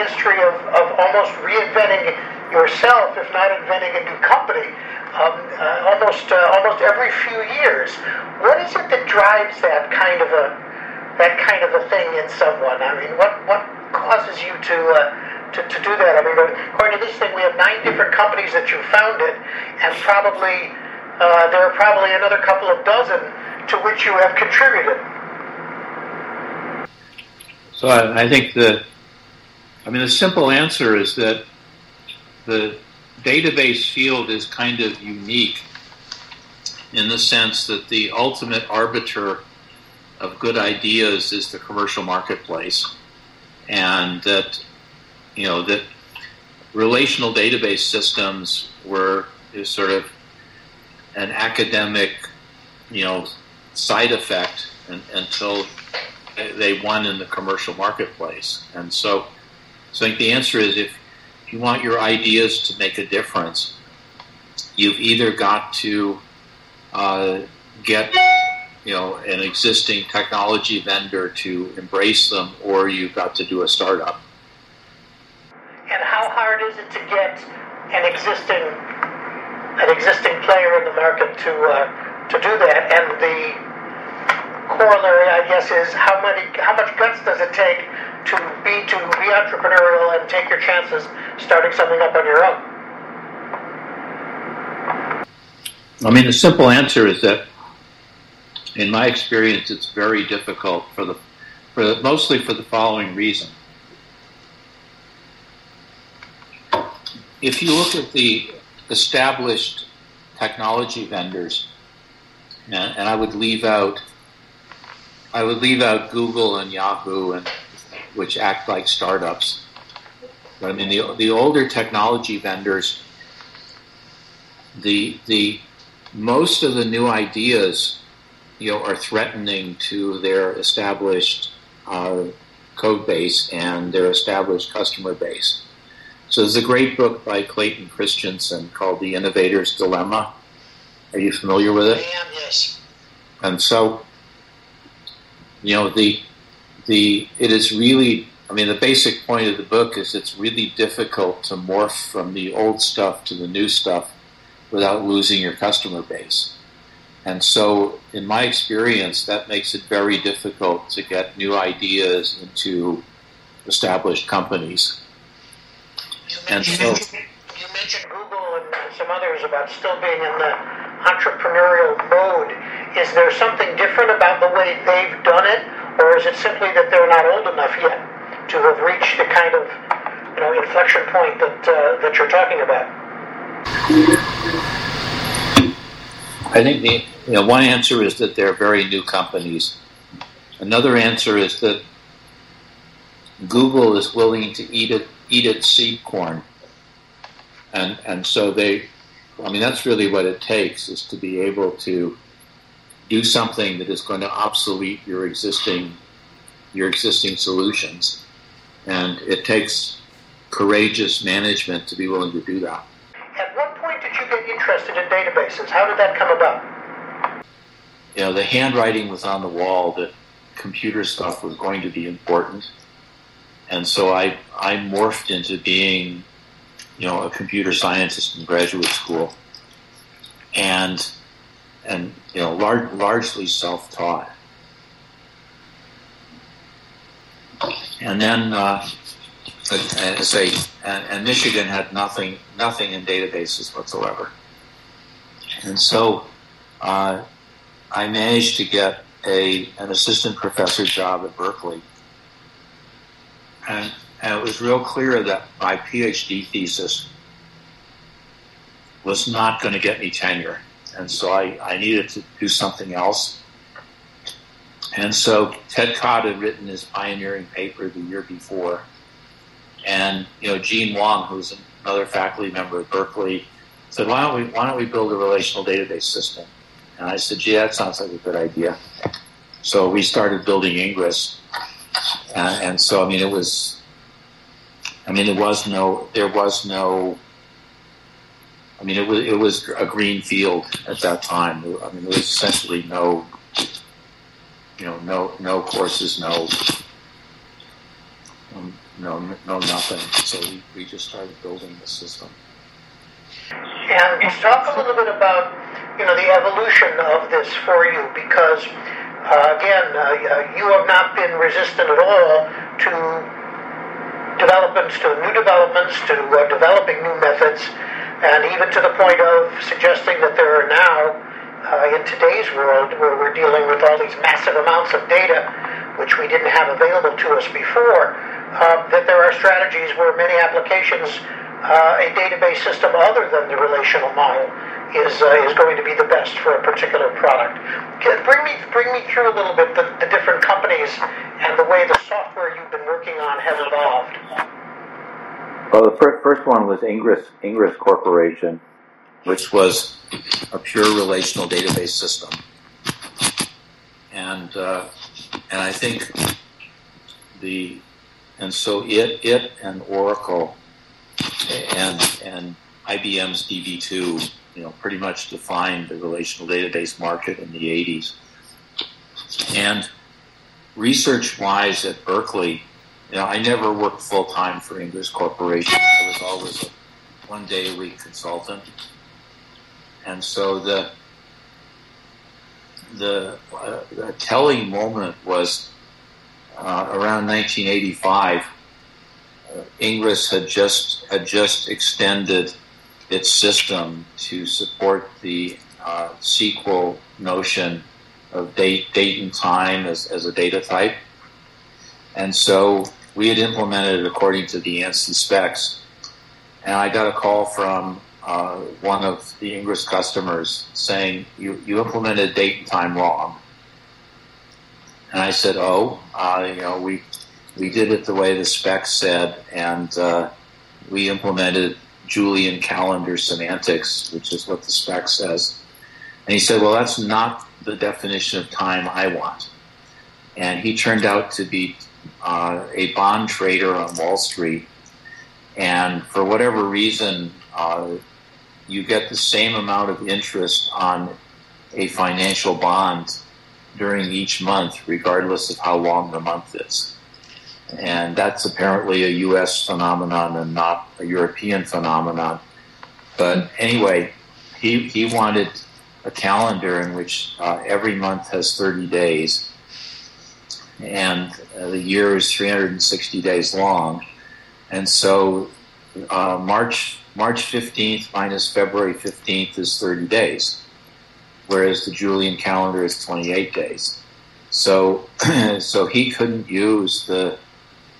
history of, of almost reinventing yourself, if not inventing a new company, um, uh, almost uh, almost every few years. What is it that drives that kind of a that kind of a thing in someone? I mean, what what causes you to uh, to, to do that? I mean, according to this thing, we have nine different companies that you founded, and probably uh, there are probably another couple of dozen to which you have contributed. So I, I think the, I mean, the simple answer is that the database field is kind of unique in the sense that the ultimate arbiter of good ideas is the commercial marketplace, and that you know that relational database systems were sort of an academic, you know, side effect until they won in the commercial marketplace. And so, so I think the answer is if you want your ideas to make a difference, you've either got to uh, get you know an existing technology vendor to embrace them, or you've got to do a startup. And how hard is it to get an existing an existing player in the market to uh, to do that? And the corollary, I guess, is how many, how much guts does it take to be to be entrepreneurial and take your chances starting something up on your own? I mean, the simple answer is that, in my experience, it's very difficult for the, for the, mostly for the following reason. If you look at the established technology vendors, and, and I would leave out I would leave out Google and Yahoo, and which act like startups. But I mean, the the older technology vendors, the the most of the new ideas, you know, are threatening to their established uh, code base and their established customer base. So there's a great book by Clayton Christensen called The Innovator's Dilemma. Are you familiar with it? I am, yes. And so you know the the it is really I mean the basic point of the book is it's really difficult to morph from the old stuff to the new stuff without losing your customer base. And so, in my experience, that makes it very difficult to get new ideas into established companies. You and so, you mentioned Google and some others about still being in the entrepreneurial mode. Is there something different about the way they've done it, or is it simply that they're not old enough yet to have reached the kind of you know inflection point that uh, that you're talking about? I think the you know one answer is that they're very new companies. Another answer is that Google is willing to eat it eat its seed corn, and and so they I mean, that's really what it takes is to be able to do something that is going to obsolete your existing your existing solutions, and it takes courageous management to be willing to do that. At what point did you get interested in databases? How did that come about? You know, the handwriting was on the wall that computer stuff was going to be important, and so I I morphed into being you know, a computer scientist in graduate school, and and you know, lar- largely self-taught. And then, uh, and, and, Michigan had nothing, nothing in databases whatsoever. And so, uh, I managed to get a an assistant professor job at Berkeley, and and it was real clear that my PhD thesis was not going to get me tenure. And so I, I needed to do something else. And so Ted Codd had written his pioneering paper the year before. And, you know, Gene Wong, who's another faculty member at Berkeley, said, why don't we, why don't we build a relational database system? And I said, gee, that sounds like a good idea. So we started building Ingres. Uh, and so, I mean, it was I mean, there was no, there was no. I mean, it was it was a green field at that time. I mean, there was essentially no, you know, no no courses, no um, know, know nothing. So we, we just started building the system. And talk a little bit about, you know, the evolution of this for you, because uh, again, uh, uh, you have not been resistant at all to developments, to new developments, to uh, developing new methods, and even to the point of suggesting that there are now, uh, in today's world, where we're dealing with all these massive amounts of data, which we didn't have available to us before, uh, that there are strategies where many applications, uh, a database system other than the relational model is uh, is going to be the best for a particular product. Bring me bring me through a little bit the, the different companies and the way the software you've been working on has evolved. Well, the first, first one was Ingres Ingres Corporation, which was a pure relational database system, and uh, and I think the and so it it and Oracle and and IBM's DB2, you know, pretty much defined the relational database market in the 80s. And research-wise at Berkeley, you know, I never worked full time for Ingres Corporation. I was always a one day a week consultant, and so the the, uh, the telling moment was uh, around 1985, uh, Ingres had just had just extended its system to support the uh, SQL notion of date, date and time as, as a data type. And so we had implemented it according to the ANSI specs. And I got a call from uh, one of the Ingres customers saying, you, you implemented date and time wrong. And I said, "Oh, uh, you know, we we did it the way the specs said, and uh, we implemented Julian calendar semantics, which is what the spec says." And he said, "Well, that's not the definition of time I want." And he turned out to be uh, a bond trader on Wall Street, and for whatever reason, uh, you get the same amount of interest on a financial bond during each month, regardless of how long the month is. And that's apparently a U.S. phenomenon and not a European phenomenon. But anyway, he, he wanted a calendar in which uh, every month has 30 days and uh, the year is 360 days long. And so uh, March March 15th minus February 15th is 30 days whereas the Julian calendar is 28 days. So, so he couldn't use the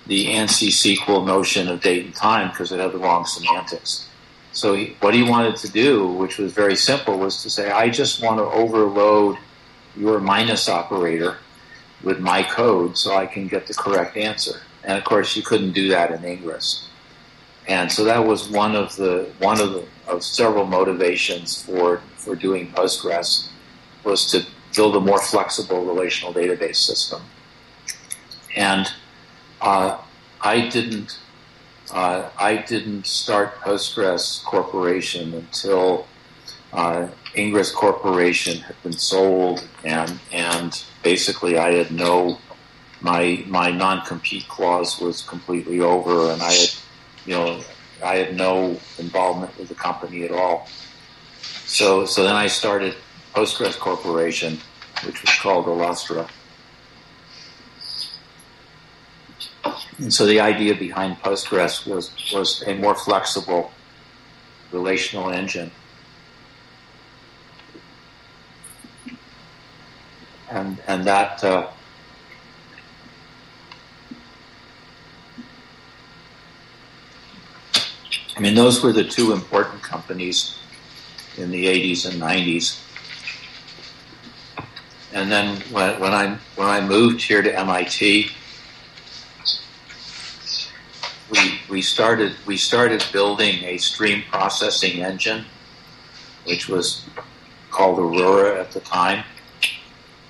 the ANSI SQL notion of date and time because it had the wrong semantics. So he, what he wanted to do, which was very simple, was to say, I just want to overload your minus operator with my code so I can get the correct answer. And of course, you couldn't do that in Ingres. And so that was one of the one of the of several motivations for for doing Postgres was to build a more flexible relational database system. And uh, I didn't uh, I didn't start Postgres Corporation until uh, Ingres Corporation had been sold, and and basically I had no my my non compete clause was completely over, and I had you know I had no involvement with the company at all. So, so then I started Postgres Corporation, which was called Illustra. And so the idea behind Postgres was, was a more flexible relational engine. And, and that uh, I mean, those were the two important companies in the 80s and 90s. And then when, when I when I moved here to MIT, we we started we started building a stream processing engine, which was called Aurora at the time,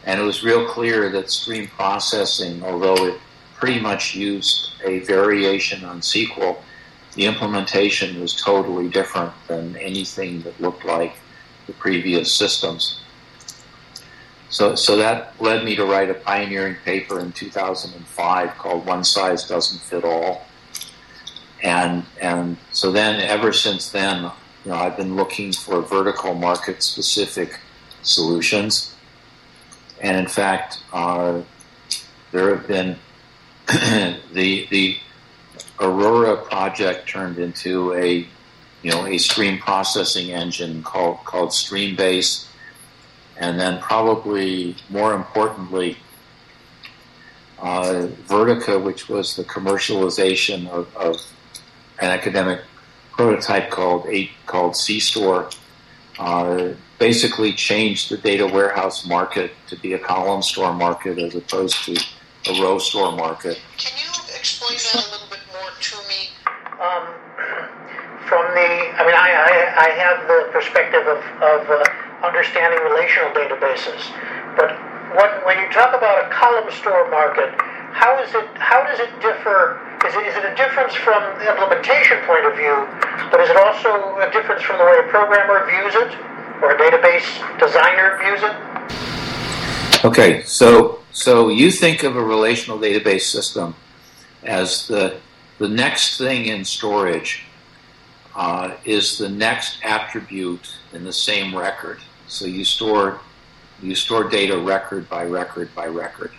and it was real clear that stream processing, although it pretty much used a variation on SQL, the implementation was totally different than anything that looked like the previous systems. So, so that led me to write a pioneering paper in 2005 called One Size Doesn't Fit All, and and so then ever since then, you know, I've been looking for vertical market specific solutions, and in fact, there have been the the Aurora project turned into a you know a stream processing engine called called Streambase, and then probably more importantly, uh, Vertica, which was the commercialization of, of an academic prototype called called CStore, uh, basically changed the data warehouse market to be a column store market as opposed to a row store market. Can you explain that a little bit more to me? Um, from the, I mean, I, I, I have the perspective of, of uh, understanding relational databases, but when, when you talk about a column store market, how is it? How does it differ? Is it, is it a difference from the implementation point of view, but is it also a difference from the way a programmer views it or a database designer views it? Okay, so so you think of a relational database system as the the next thing in storage uh, is the next attribute in the same record. So you store you store data record by record by record.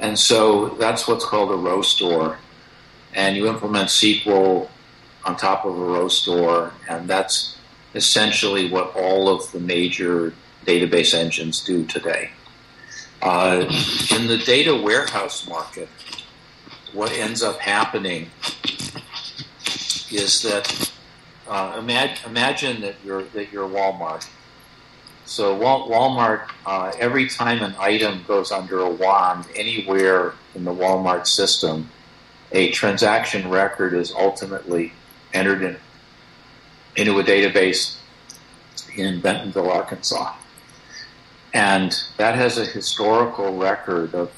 And so that's what's called a row store. And you implement SQL on top of a row store, and that's essentially what all of the major database engines do today. Uh, in the data warehouse market, what ends up happening is that uh, imag- imagine that you're that you're Walmart so Walmart, uh, every time an item goes under a wand anywhere in the Walmart system, a transaction record is ultimately entered in, into a database in Bentonville, Arkansas. And that has a historical record of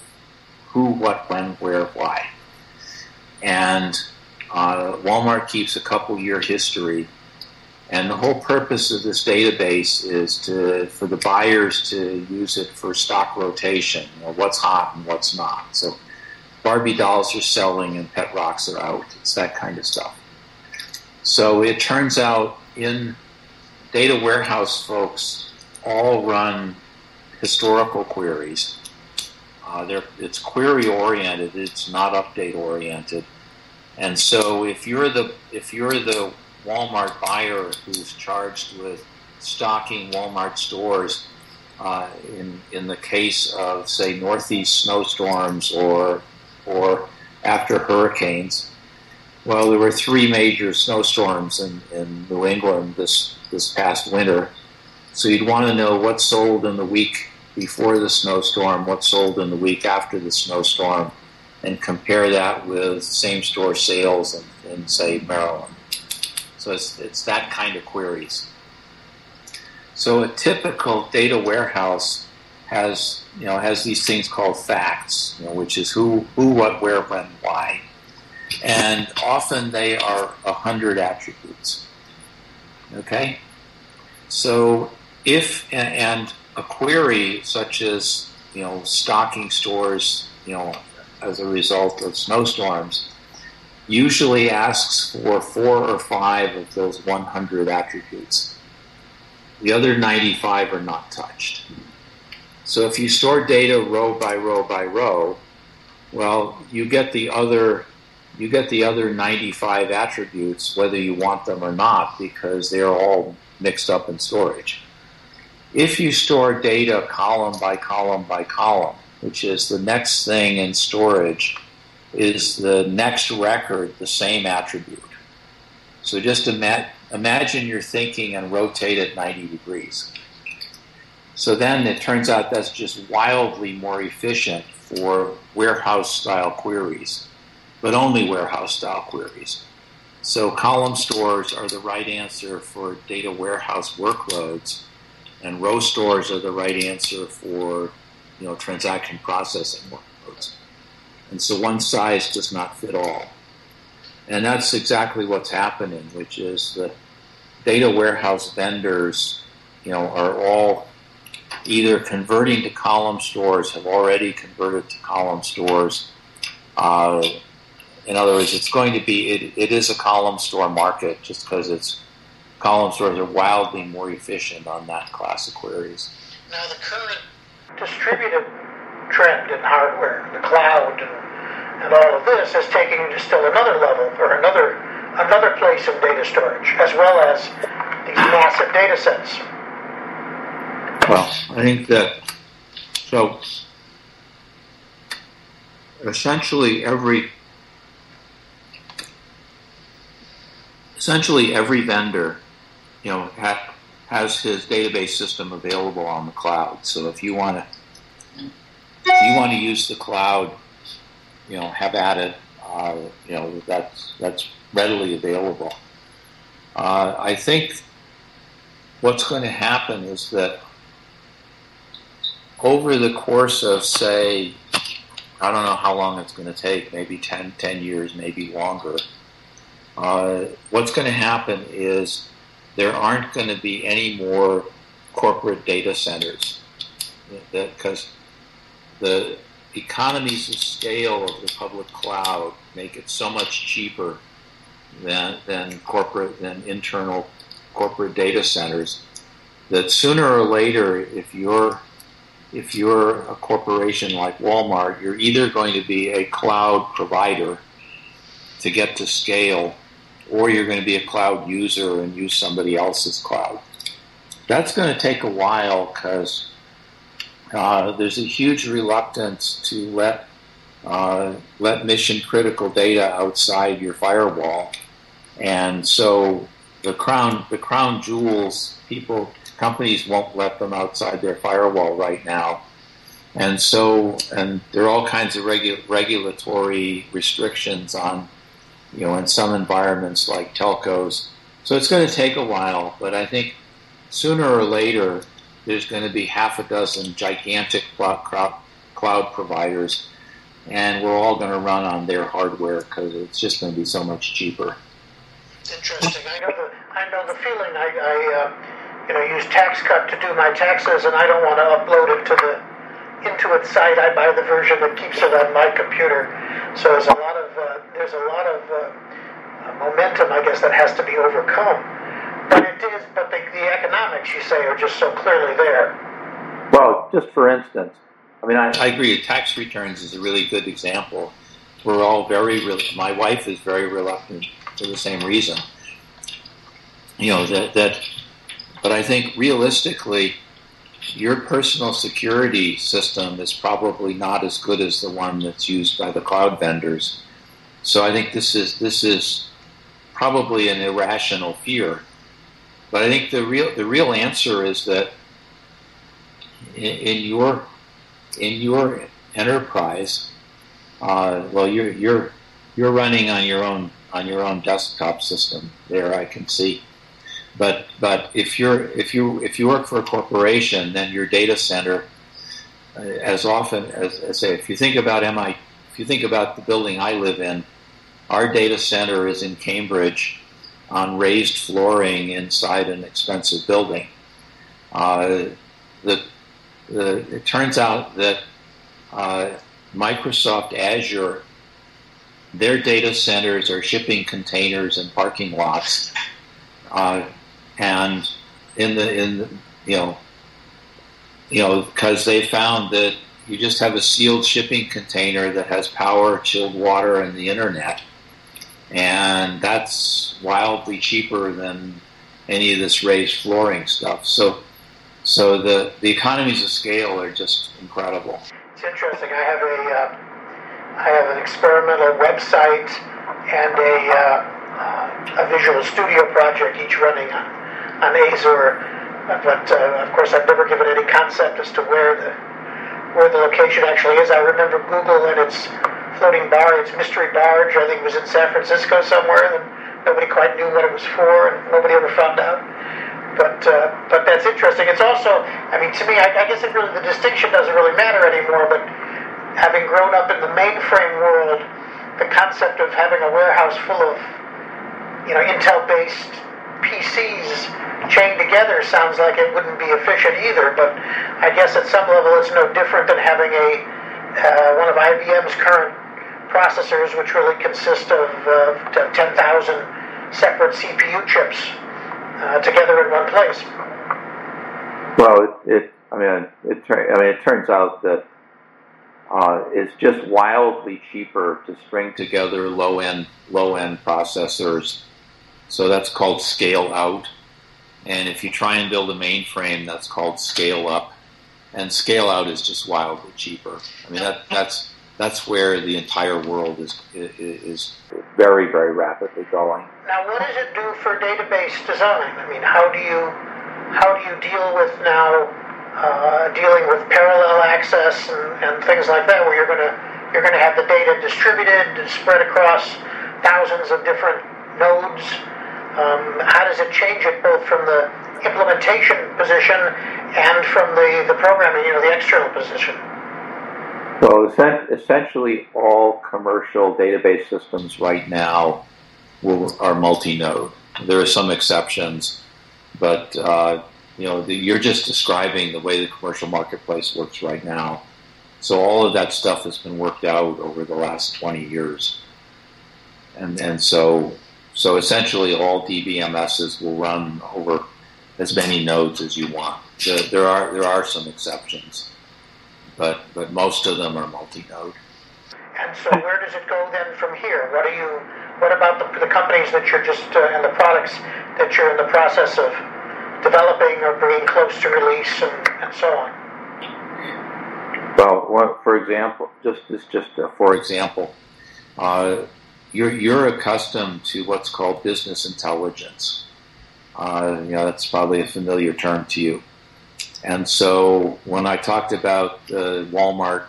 who, what, when, where, why. And uh, Walmart keeps a couple year history and the whole purpose of this database is to for the buyers to use it for stock rotation, you know, what's hot and what's not. So Barbie dolls are selling and pet rocks are out. It's that kind of stuff. So it turns out in data warehouse folks all run historical queries. Uh, it's query oriented. It's not update oriented. And so if you're the if you're the Walmart buyer who's charged with stocking Walmart stores uh, in in the case of say northeast snowstorms or or after hurricanes. Well, there were three major snowstorms in, in New England this this past winter, so you'd want to know what sold in the week before the snowstorm, what sold in the week after the snowstorm, and compare that with same store sales in, in say Maryland. So it's, it's that kind of queries. So a typical data warehouse has you know has these things called facts, you know, which is who, who, what, where, when, why, and often they are a hundred attributes. Okay, so if and a query such as you know stocking stores, you know, as a result of snowstorms, usually asks for four or five of those 100 attributes. The other 95 are not touched. So if you store data row by row by row, well, you get the other you get the other 95 attributes whether you want them or not because they're all mixed up in storage. If you store data column by column by column, which is the next thing in storage is the next record the same attribute. So just ima- imagine you're thinking and rotate it 90 degrees. So then it turns out that's just wildly more efficient for warehouse style queries, but only warehouse style queries. So column stores are the right answer for data warehouse workloads, and row stores are the right answer for you know transaction processing workloads. And so one size does not fit all. And that's exactly what's happening, which is that data warehouse vendors, you know, are all either converting to column stores, have already converted to column stores, uh, in other words, it's going to be it, it is a column store market just because it's column stores are wildly more efficient on that class of queries. Now the current distributed trend in hardware, the cloud, and, and all of this is taking to still another level or another another place in data storage, as well as these massive data sets. Well, I think that so essentially every essentially every vendor, you know, ha, has his database system available on the cloud. So if you want to you want to use the cloud, you know, have at it. Uh, you know, that's that's readily available. Uh, I think what's going to happen is that over the course of, say, I don't know how long it's going to take, maybe 10, 10 years, maybe longer, uh, what's going to happen is there aren't going to be any more corporate data centers. Because the economies of scale of the public cloud make it so much cheaper than, than corporate than internal corporate data centers that sooner or later if you're if you're a corporation like Walmart, you're either going to be a cloud provider to get to scale, or you're going to be a cloud user and use somebody else's cloud. That's going to take a while because uh, there's a huge reluctance to let uh, let mission critical data outside your firewall, and so the crown the crown jewels people companies won't let them outside their firewall right now. And so, and there are all kinds of regu- regulatory restrictions on, you know, in some environments like telcos. So it's going to take a while, but I think sooner or later there's going to be half a dozen gigantic cloud, providers, and we're all going to run on their hardware because it's just going to be so much cheaper. Interesting. I know the I know the feeling. I, I uh you know, use TaxCut to do my taxes, and I don't want to upload it to the Intuit site. I buy the version that keeps it on my computer. So there's a lot of there's a lot of uh, momentum, I guess, that has to be overcome. But it is, but the, the economics, you say, are just so clearly there. Well, just for instance, I mean, I, I agree. Tax returns is a really good example. We're all very, my wife is very reluctant for the same reason. You know that that but I think realistically, your personal security system is probably not as good as the one that's used by the cloud vendors. So I think this is this is probably an irrational fear. But I think the real the real answer is that in, in your in your enterprise, uh, well, you're you're you're running on your own on your own desktop system. There, I can see. But but if you're if you if you work for a corporation, then your data center, uh, as often as, as say, if you think about MI, if you think about the building I live in, our data center is in Cambridge, on raised flooring inside an expensive building. Uh, the, the, it turns out that uh, Microsoft Azure, their data centers are shipping containers and parking lots. Uh, and in the in the, you know you know because they found that you just have a sealed shipping container that has power, chilled water, and the internet, and that's wildly cheaper than any of this raised flooring stuff. So, so the the economies of scale are just incredible. It's interesting. I have a uh, I have an experimental website and a uh, uh, a Visual Studio project, each running on on Azure, but uh, of course I've never given any concept as to where the where the location actually is. I remember Google and its floating bar, its mystery barge. I think it was in San Francisco somewhere, and nobody quite knew what it was for, and nobody ever found out. But uh, but that's interesting. It's also, I mean, to me, I, I guess it really the distinction doesn't really matter anymore. But having grown up in the mainframe world, the concept of having a warehouse full of you know Intel-based PCs chained together sounds like it wouldn't be efficient either. But I guess at some level it's no different than having a uh, one of IBM's current processors, which really consist of uh, 10,000 separate CPU chips uh, together in one place. Well, it, it I mean, it, I mean, it turns out that uh, it's just wildly cheaper to string together low end low end processors. So that's called scale out. And if you try and build a mainframe, that's called scale up. And scale out is just wildly cheaper. I mean, that, that's that's where the entire world is is very very rapidly going. Now, what does it do for database design? I mean, how do you how do you deal with now uh, dealing with parallel access and, and things like that, where you're to you're going to have the data distributed, and spread across thousands of different nodes. Um, how does it change it both from the implementation position and from the, the programming, you know, the external position? So essentially, all commercial database systems right now will, are multi-node. There are some exceptions, but uh, you know, the, you're just describing the way the commercial marketplace works right now. So all of that stuff has been worked out over the last 20 years. And, and so, so essentially all DBMSs will run over as many nodes as you want. There, there are, there are some exceptions, but, but most of them are multi-node. And so where does it go then from here? What are you, what about the, the companies that you're just, uh, and the products that you're in the process of developing or bringing close to release and, and so on? Well, for example, just this, just uh, for example, uh, you're you're accustomed to what's called business intelligence. Uh, you know, that's probably a familiar term to you. And so, when I talked about uh, Walmart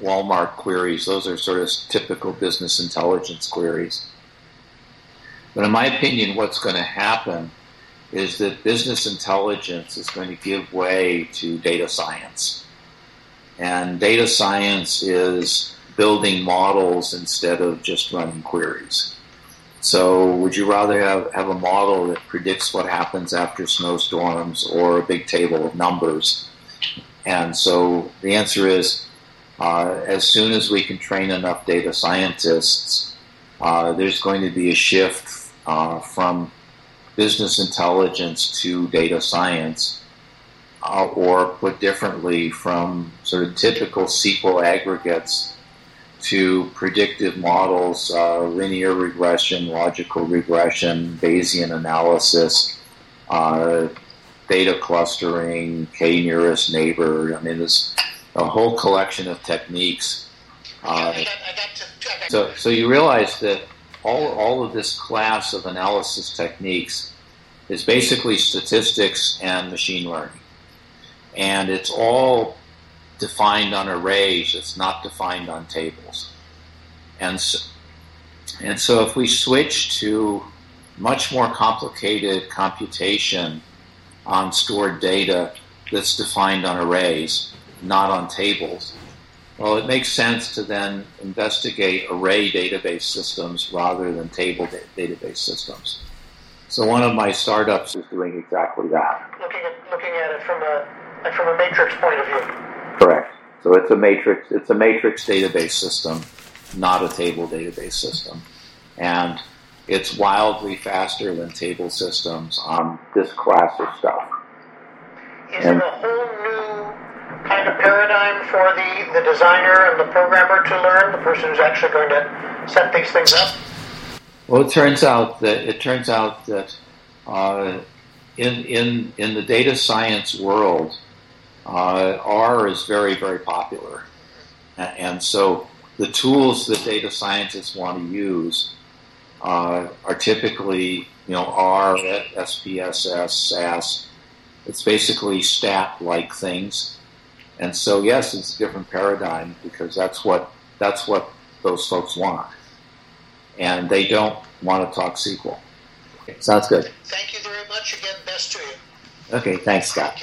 Walmart queries, those are sort of typical business intelligence queries. But in my opinion, what's going to happen is that business intelligence is going to give way to data science. And data science is building models instead of just running queries. So, would you rather have, have a model that predicts what happens after snowstorms or a big table of numbers? And so the answer is uh, as soon as we can train enough data scientists, uh, there's going to be a shift uh, from business intelligence to data science, uh, or put differently, from sort of typical SQL aggregates to predictive models, uh, linear regression, logical regression, Bayesian analysis, uh, data clustering, k nearest neighbor. I mean, there's a whole collection of techniques. Uh, so, so you realize that all, all of this class of analysis techniques is basically statistics and machine learning. And it's all defined on arrays, it's not defined on tables. And so, and so if we switch to much more complicated computation on stored data that's defined on arrays, not on tables, well, it makes sense to then investigate array database systems rather than table da- database systems. So one of my startups is doing exactly that. Looking at looking at it from a from a matrix point of view. Correct. So it's a matrix. It's a matrix database system, not a table database system, and it's wildly faster than table systems on this class of stuff. Is and, it a whole new kind of paradigm for the, the designer and the programmer to learn, the person who's actually going to set these things up? Well, it turns out that it turns out that uh, in in in the data science world, uh, R is very very popular, and so the tools that data scientists want to use uh, are typically you know R, SPSS, SAS. It's basically stat-like things, and so yes, it's a different paradigm because that's what that's what those folks want and they don't want to talk SQL. Sounds good. Thank you very much again. Best to you. Okay, thanks, Scott.